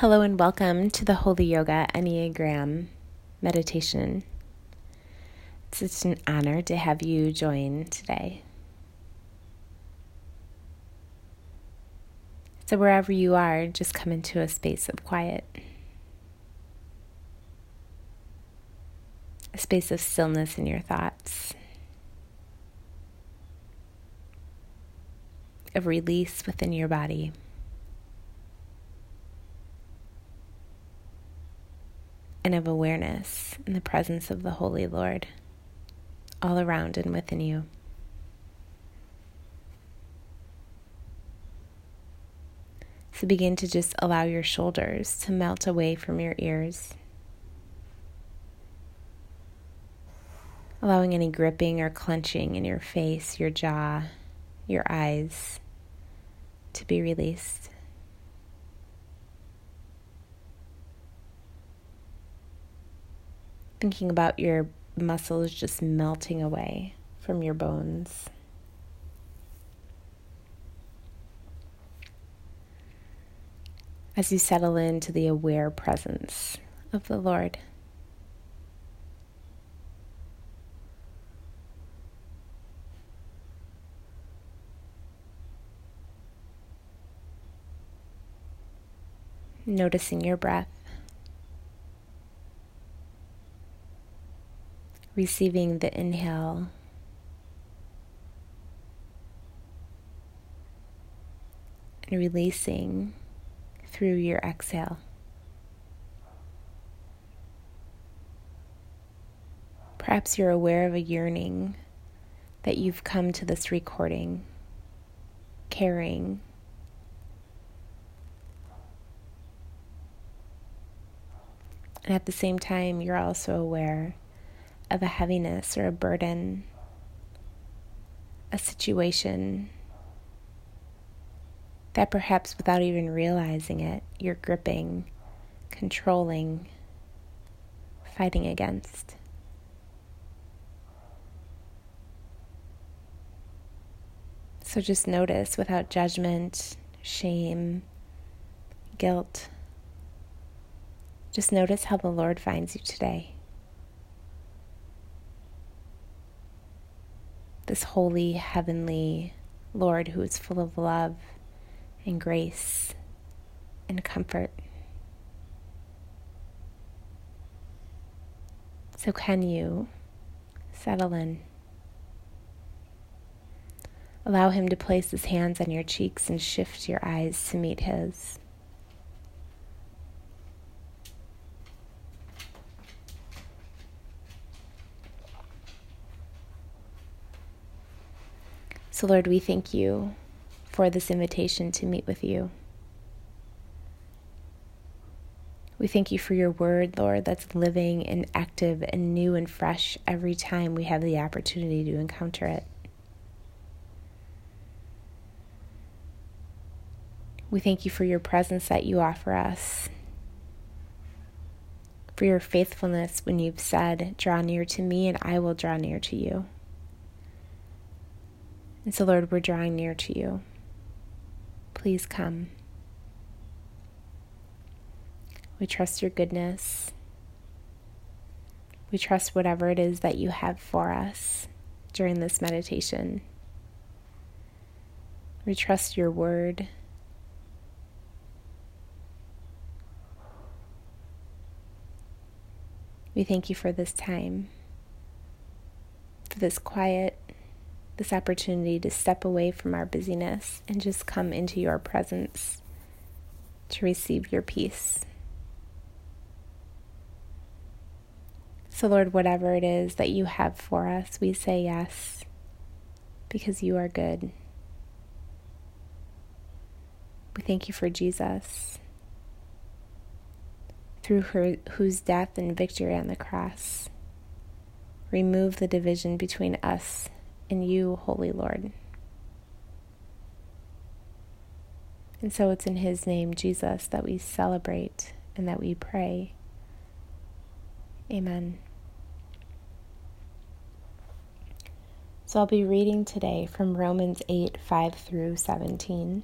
Hello and welcome to the Holy Yoga Enneagram meditation. It's such an honor to have you join today. So, wherever you are, just come into a space of quiet, a space of stillness in your thoughts, of release within your body. And of awareness in the presence of the Holy Lord all around and within you. So begin to just allow your shoulders to melt away from your ears, allowing any gripping or clenching in your face, your jaw, your eyes to be released. Thinking about your muscles just melting away from your bones. As you settle into the aware presence of the Lord. Noticing your breath. Receiving the inhale. And releasing through your exhale. Perhaps you're aware of a yearning that you've come to this recording caring. And at the same time, you're also aware of a heaviness or a burden, a situation that perhaps without even realizing it, you're gripping, controlling, fighting against. So just notice without judgment, shame, guilt. Just notice how the Lord finds you today. This holy, heavenly Lord who is full of love and grace and comfort. So, can you settle in? Allow Him to place His hands on your cheeks and shift your eyes to meet His. So, Lord, we thank you for this invitation to meet with you. We thank you for your word, Lord, that's living and active and new and fresh every time we have the opportunity to encounter it. We thank you for your presence that you offer us, for your faithfulness when you've said, Draw near to me and I will draw near to you. And so, Lord, we're drawing near to you. Please come. We trust your goodness. We trust whatever it is that you have for us during this meditation. We trust your word. We thank you for this time, for this quiet, this opportunity to step away from our busyness and just come into your presence to receive your peace. So, Lord, whatever it is that you have for us, we say yes because you are good. We thank you for Jesus, through her, whose death and victory on the cross remove the division between us in you, Holy Lord. And so it's in His name, Jesus, that we celebrate and that we pray. Amen. So I'll be reading today from Romans 8 5 through 17.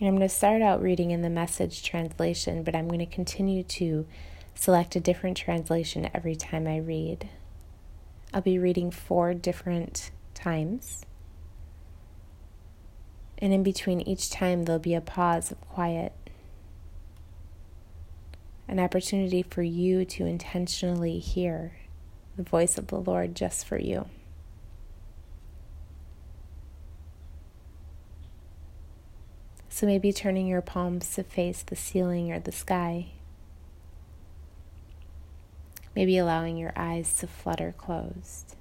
And I'm going to start out reading in the message translation, but I'm going to continue to select a different translation every time I read. I'll be reading four different times. And in between each time, there'll be a pause of quiet, an opportunity for you to intentionally hear the voice of the Lord just for you. So maybe turning your palms to face the ceiling or the sky. Maybe allowing your eyes to flutter closed.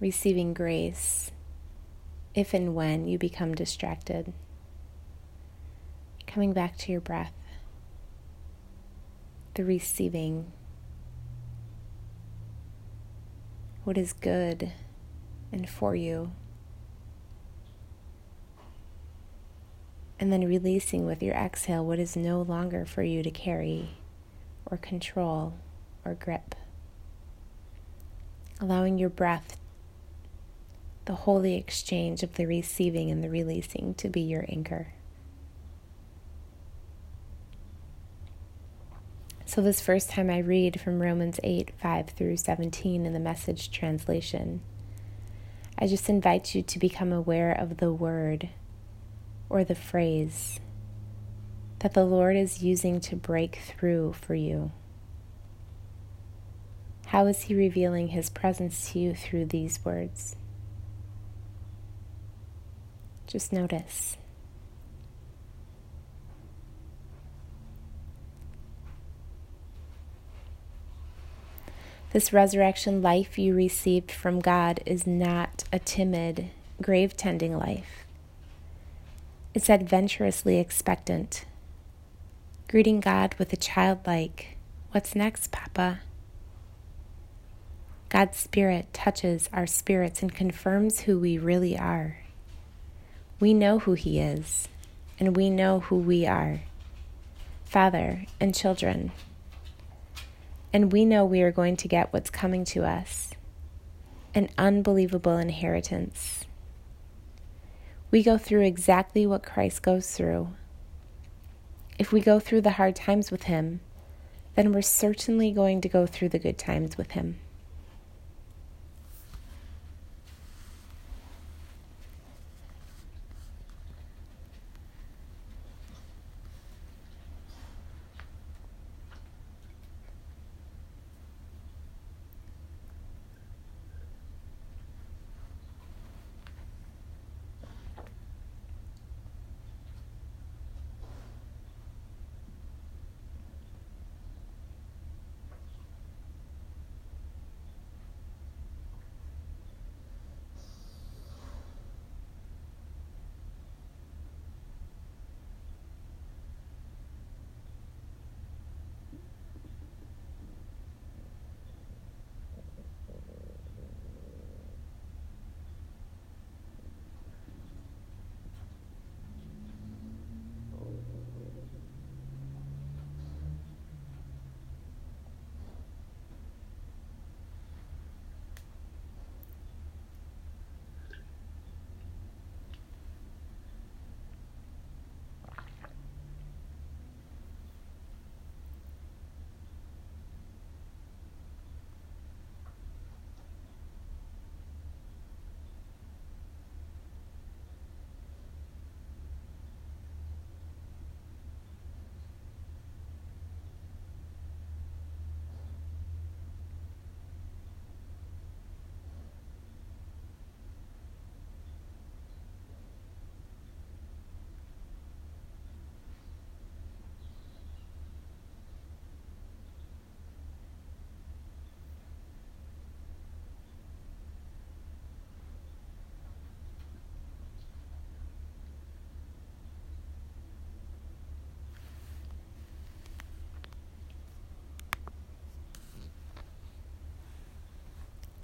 Receiving grace if and when you become distracted. Coming back to your breath. The receiving. What is good and for you. And then releasing with your exhale what is no longer for you to carry or control or grip. Allowing your breath, the holy exchange of the receiving and the releasing, to be your anchor. So, this first time I read from Romans 8 5 through 17 in the message translation. I just invite you to become aware of the word or the phrase that the Lord is using to break through for you. How is He revealing His presence to you through these words? Just notice. This resurrection life you received from God is not a timid, grave tending life. It's adventurously expectant, greeting God with a childlike, What's next, Papa? God's Spirit touches our spirits and confirms who we really are. We know who He is, and we know who we are Father and children and we know we are going to get what's coming to us an unbelievable inheritance. We go through exactly what Christ goes through. If we go through the hard times with Him, then we're certainly going to go through the good times with Him.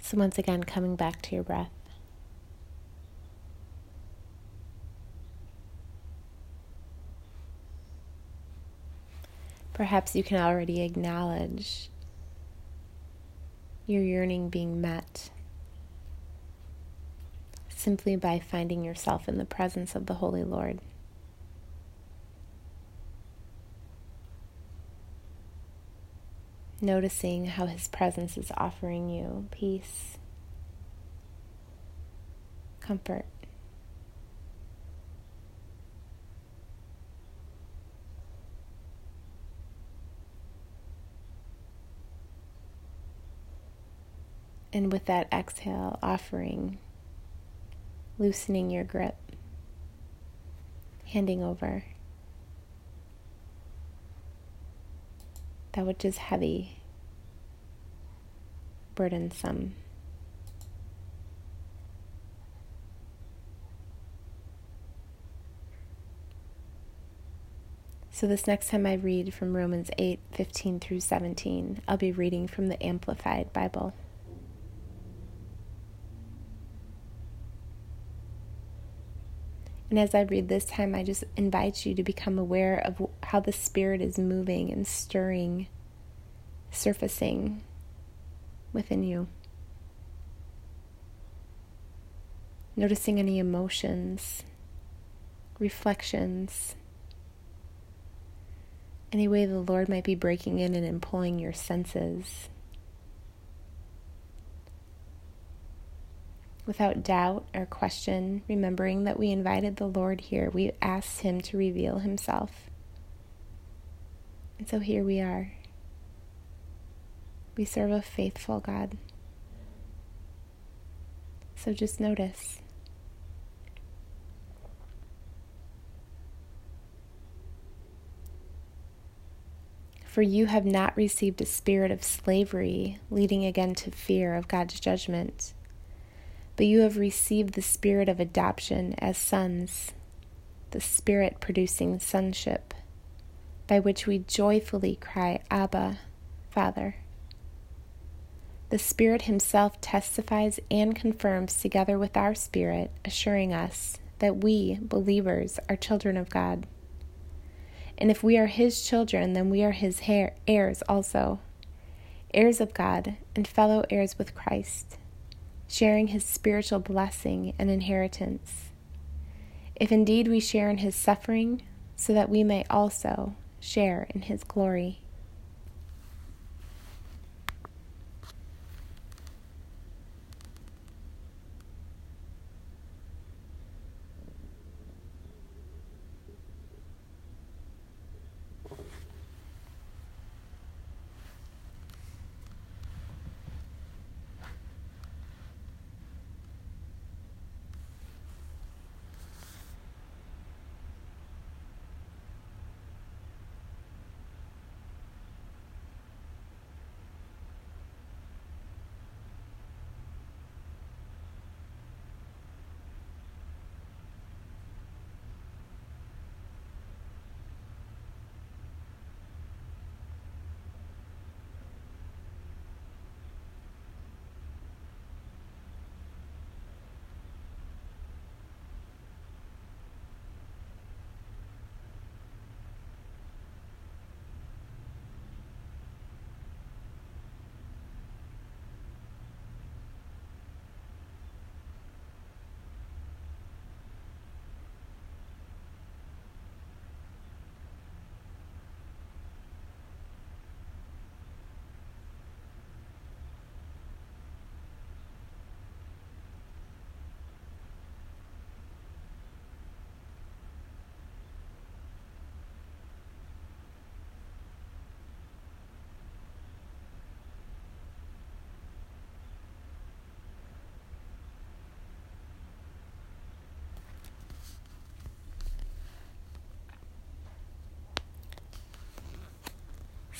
So, once again, coming back to your breath. Perhaps you can already acknowledge your yearning being met. simply by finding yourself in the presence of the Holy Lord. Noticing how His presence is offering you peace, comfort. And with that exhale, offering, loosening your grip, handing over that which is heavy, burdensome. So, this next time I read from Romans 8 15 through 17, I'll be reading from the Amplified Bible. And as I read this time, I just invite you to become aware of how the Spirit is moving and stirring, surfacing within you. Noticing any emotions, reflections, any way the Lord might be breaking in and employing your senses. Without doubt or question, remembering that we invited the Lord here. We asked Him to reveal Himself. And so here we are. We serve a faithful God. So just notice. For you have not received a spirit of slavery, leading again to fear of God's judgment but you have received the spirit of adoption as sons, the spirit producing sonship, by which we joyfully cry, Abba, Father. The Spirit Himself testifies and confirms together with our spirit, assuring us that we, believers, are children of God. And if we are His children, then we are His heirs also, heirs of God and fellow heirs with Christ sharing his spiritual blessing and inheritance. If indeed we share in his suffering, so that we may also share in his glory.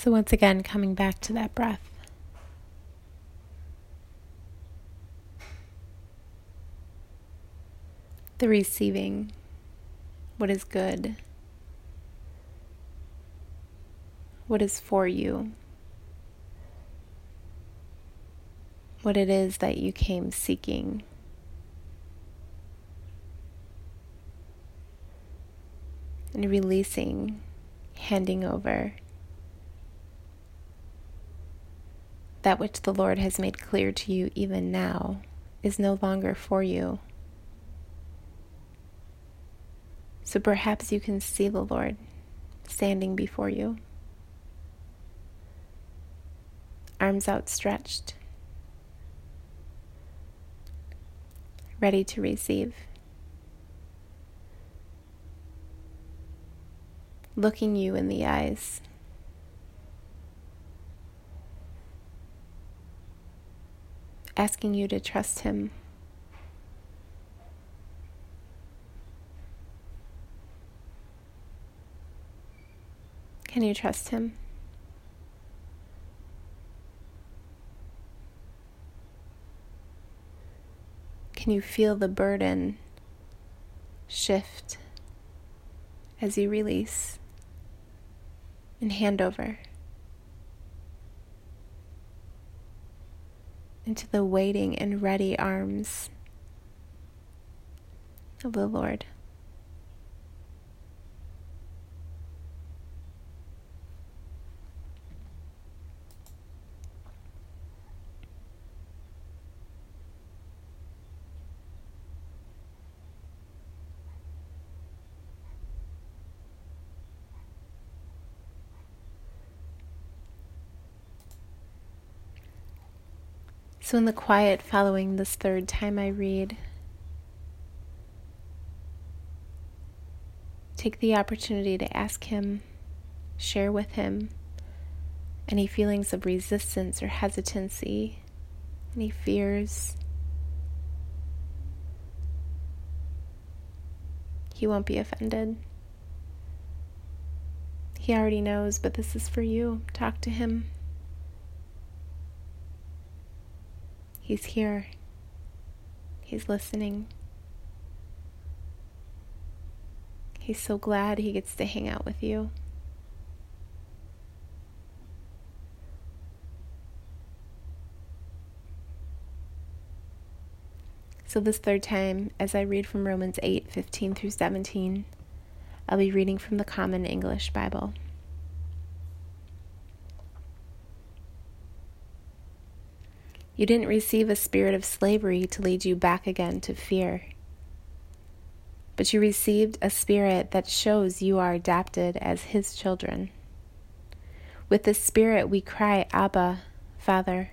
So, once again, coming back to that breath. The receiving what is good, what is for you, what it is that you came seeking. And releasing, handing over. that which the Lord has made clear to you even now is no longer for you. So perhaps you can see the Lord standing before you, arms outstretched, ready to receive, looking you in the eyes. Asking you to trust Him. Can you trust Him? Can you feel the burden shift as you release and hand over into the waiting and ready arms of the Lord? So, in the quiet following this third time I read, take the opportunity to ask Him, share with Him any feelings of resistance or hesitancy, any fears. He won't be offended. He already knows, but this is for you. Talk to Him. He's here. He's listening. He's so glad he gets to hang out with you. So, this third time, as I read from Romans 8 15 through 17, I'll be reading from the Common English Bible. You didn't receive a spirit of slavery to lead you back again to fear. But you received a spirit that shows you are adopted as His children. With this Spirit, we cry, Abba, Father.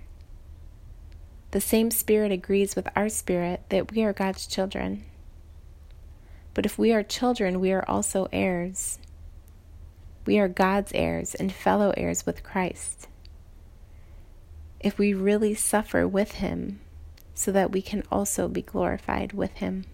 The same Spirit agrees with our spirit that we are God's children. But if we are children, we are also heirs. We are God's heirs and fellow heirs with Christ if we really suffer with Him, so that we can also be glorified with Him.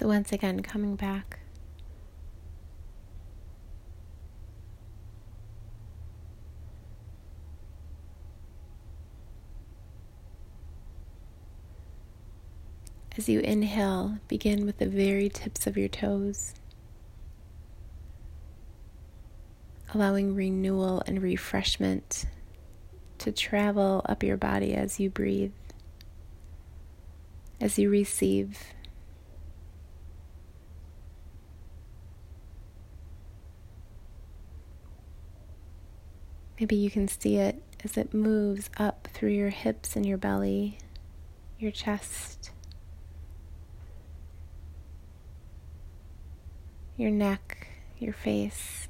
So, once again, coming back. As you inhale, begin with the very tips of your toes, allowing renewal and refreshment to travel up your body as you breathe, as you receive. Maybe you can see it as it moves up through your hips and your belly, your chest, your neck, your face,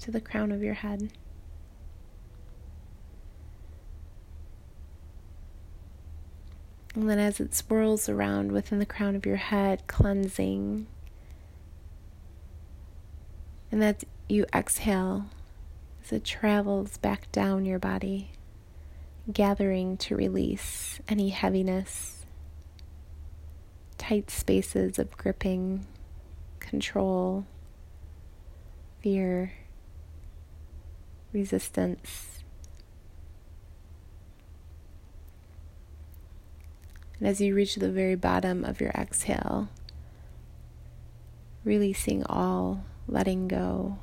to the crown of your head. And then as it swirls around within the crown of your head, cleansing. And that you exhale as it travels back down your body, gathering to release any heaviness, tight spaces of gripping, control, fear, resistance. And as you reach the very bottom of your exhale, releasing all, letting go.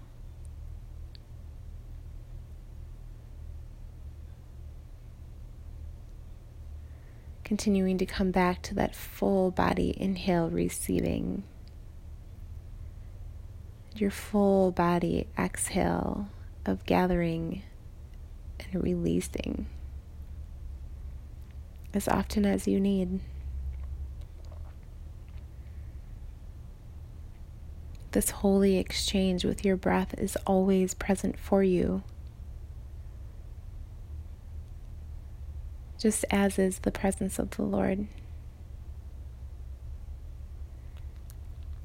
Continuing to come back to that full body inhale, receiving. Your full body exhale of gathering and releasing as often as you need. This holy exchange with your breath is always present for you, just as is the presence of the Lord.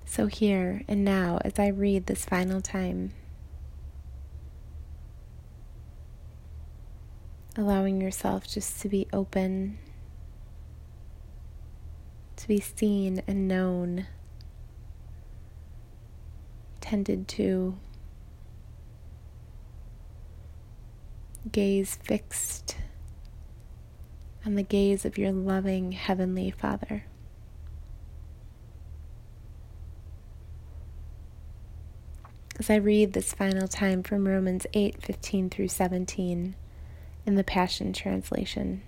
So, here and now, as I read this final time, allowing yourself just to be open to be seen and known, tended to, gaze fixed on the gaze of your loving Heavenly Father. As I read this final time from Romans 8 15 through 17 in the Passion Translation.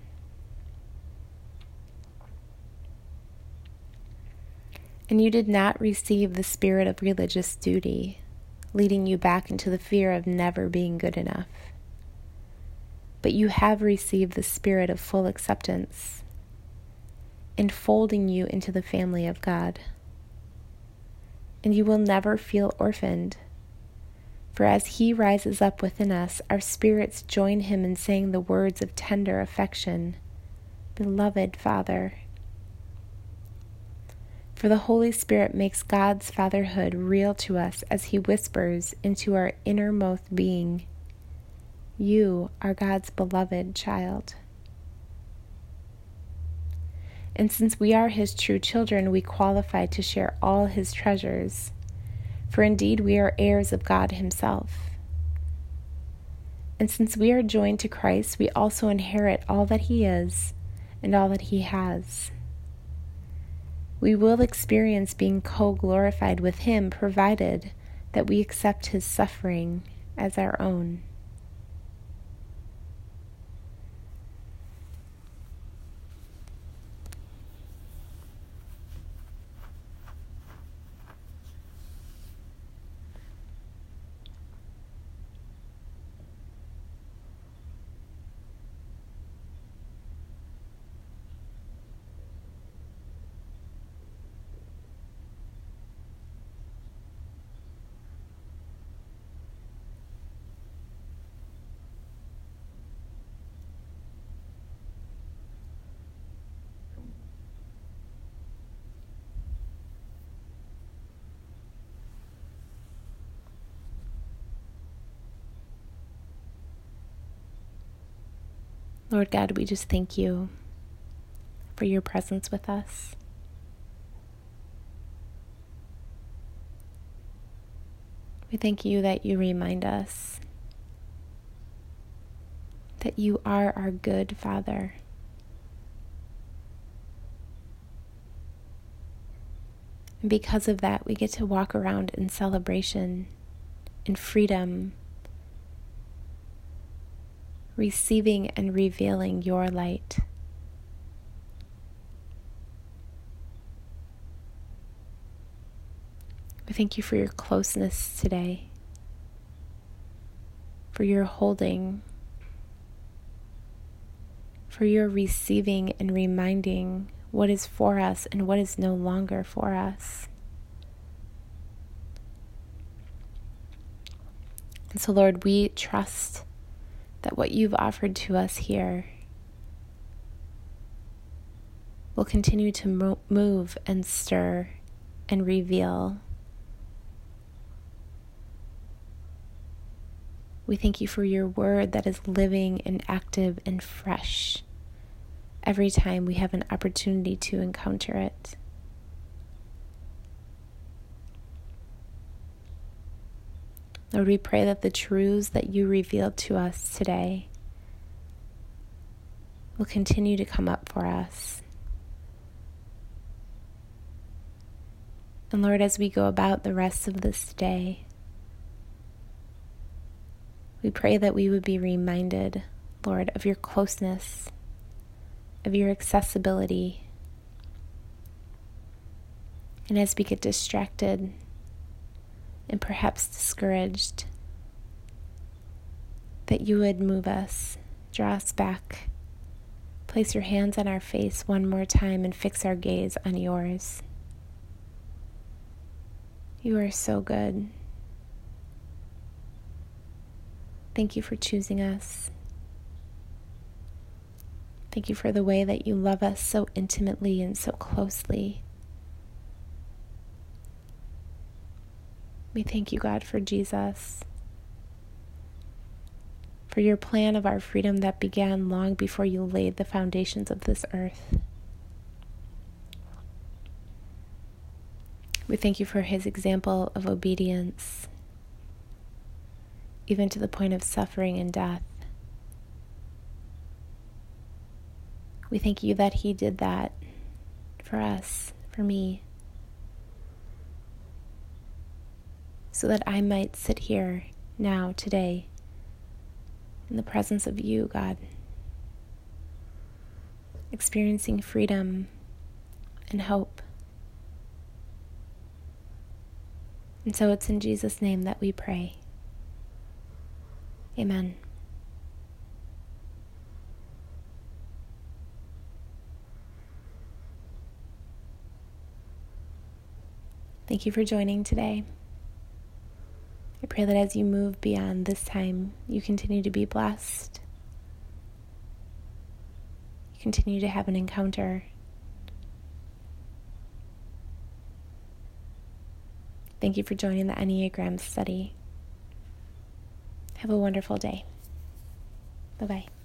And you did not receive the spirit of religious duty, leading you back into the fear of never being good enough. But you have received the spirit of full acceptance, enfolding you into the family of God. And you will never feel orphaned. For as He rises up within us, our spirits join Him in saying the words of tender affection Beloved Father. For the Holy Spirit makes God's fatherhood real to us as He whispers into our innermost being You are God's beloved child. And since we are His true children, we qualify to share all His treasures. For indeed, we are heirs of God Himself. And since we are joined to Christ, we also inherit all that He is and all that He has we will experience being co glorified with Him provided that we accept His suffering as our own. Lord God, we just thank you for your presence with us. We thank you that you remind us that you are our good Father. And because of that, we get to walk around in celebration, in freedom, receiving and revealing your light. We thank you for your closeness today, for your holding, for your receiving and reminding what is for us and what is no longer for us. And so, Lord, we trust that what you've offered to us here will continue to move and stir and reveal We thank you for your word that is living and active and fresh every time we have an opportunity to encounter it. Lord, we pray that the truths that you revealed to us today will continue to come up for us. And Lord, as we go about the rest of this day, we pray that we would be reminded, Lord, of your closeness, of your accessibility. And as we get distracted and perhaps discouraged, that you would move us, draw us back, place your hands on our face one more time, and fix our gaze on yours. You are so good. Thank you for choosing us. Thank you for the way that you love us so intimately and so closely. We thank you, God, for Jesus, for your plan of our freedom that began long before you laid the foundations of this earth. We thank you for his example of obedience even to the point of suffering and death. We thank you that He did that for us, for me, so that I might sit here now, today, in the presence of you, God, experiencing freedom and hope. And so it's in Jesus' name that we pray. Amen. Thank you for joining today. Pray that as you move beyond this time, you continue to be blessed. You continue to have an encounter. Thank you for joining the Enneagram study. Have a wonderful day. Bye bye.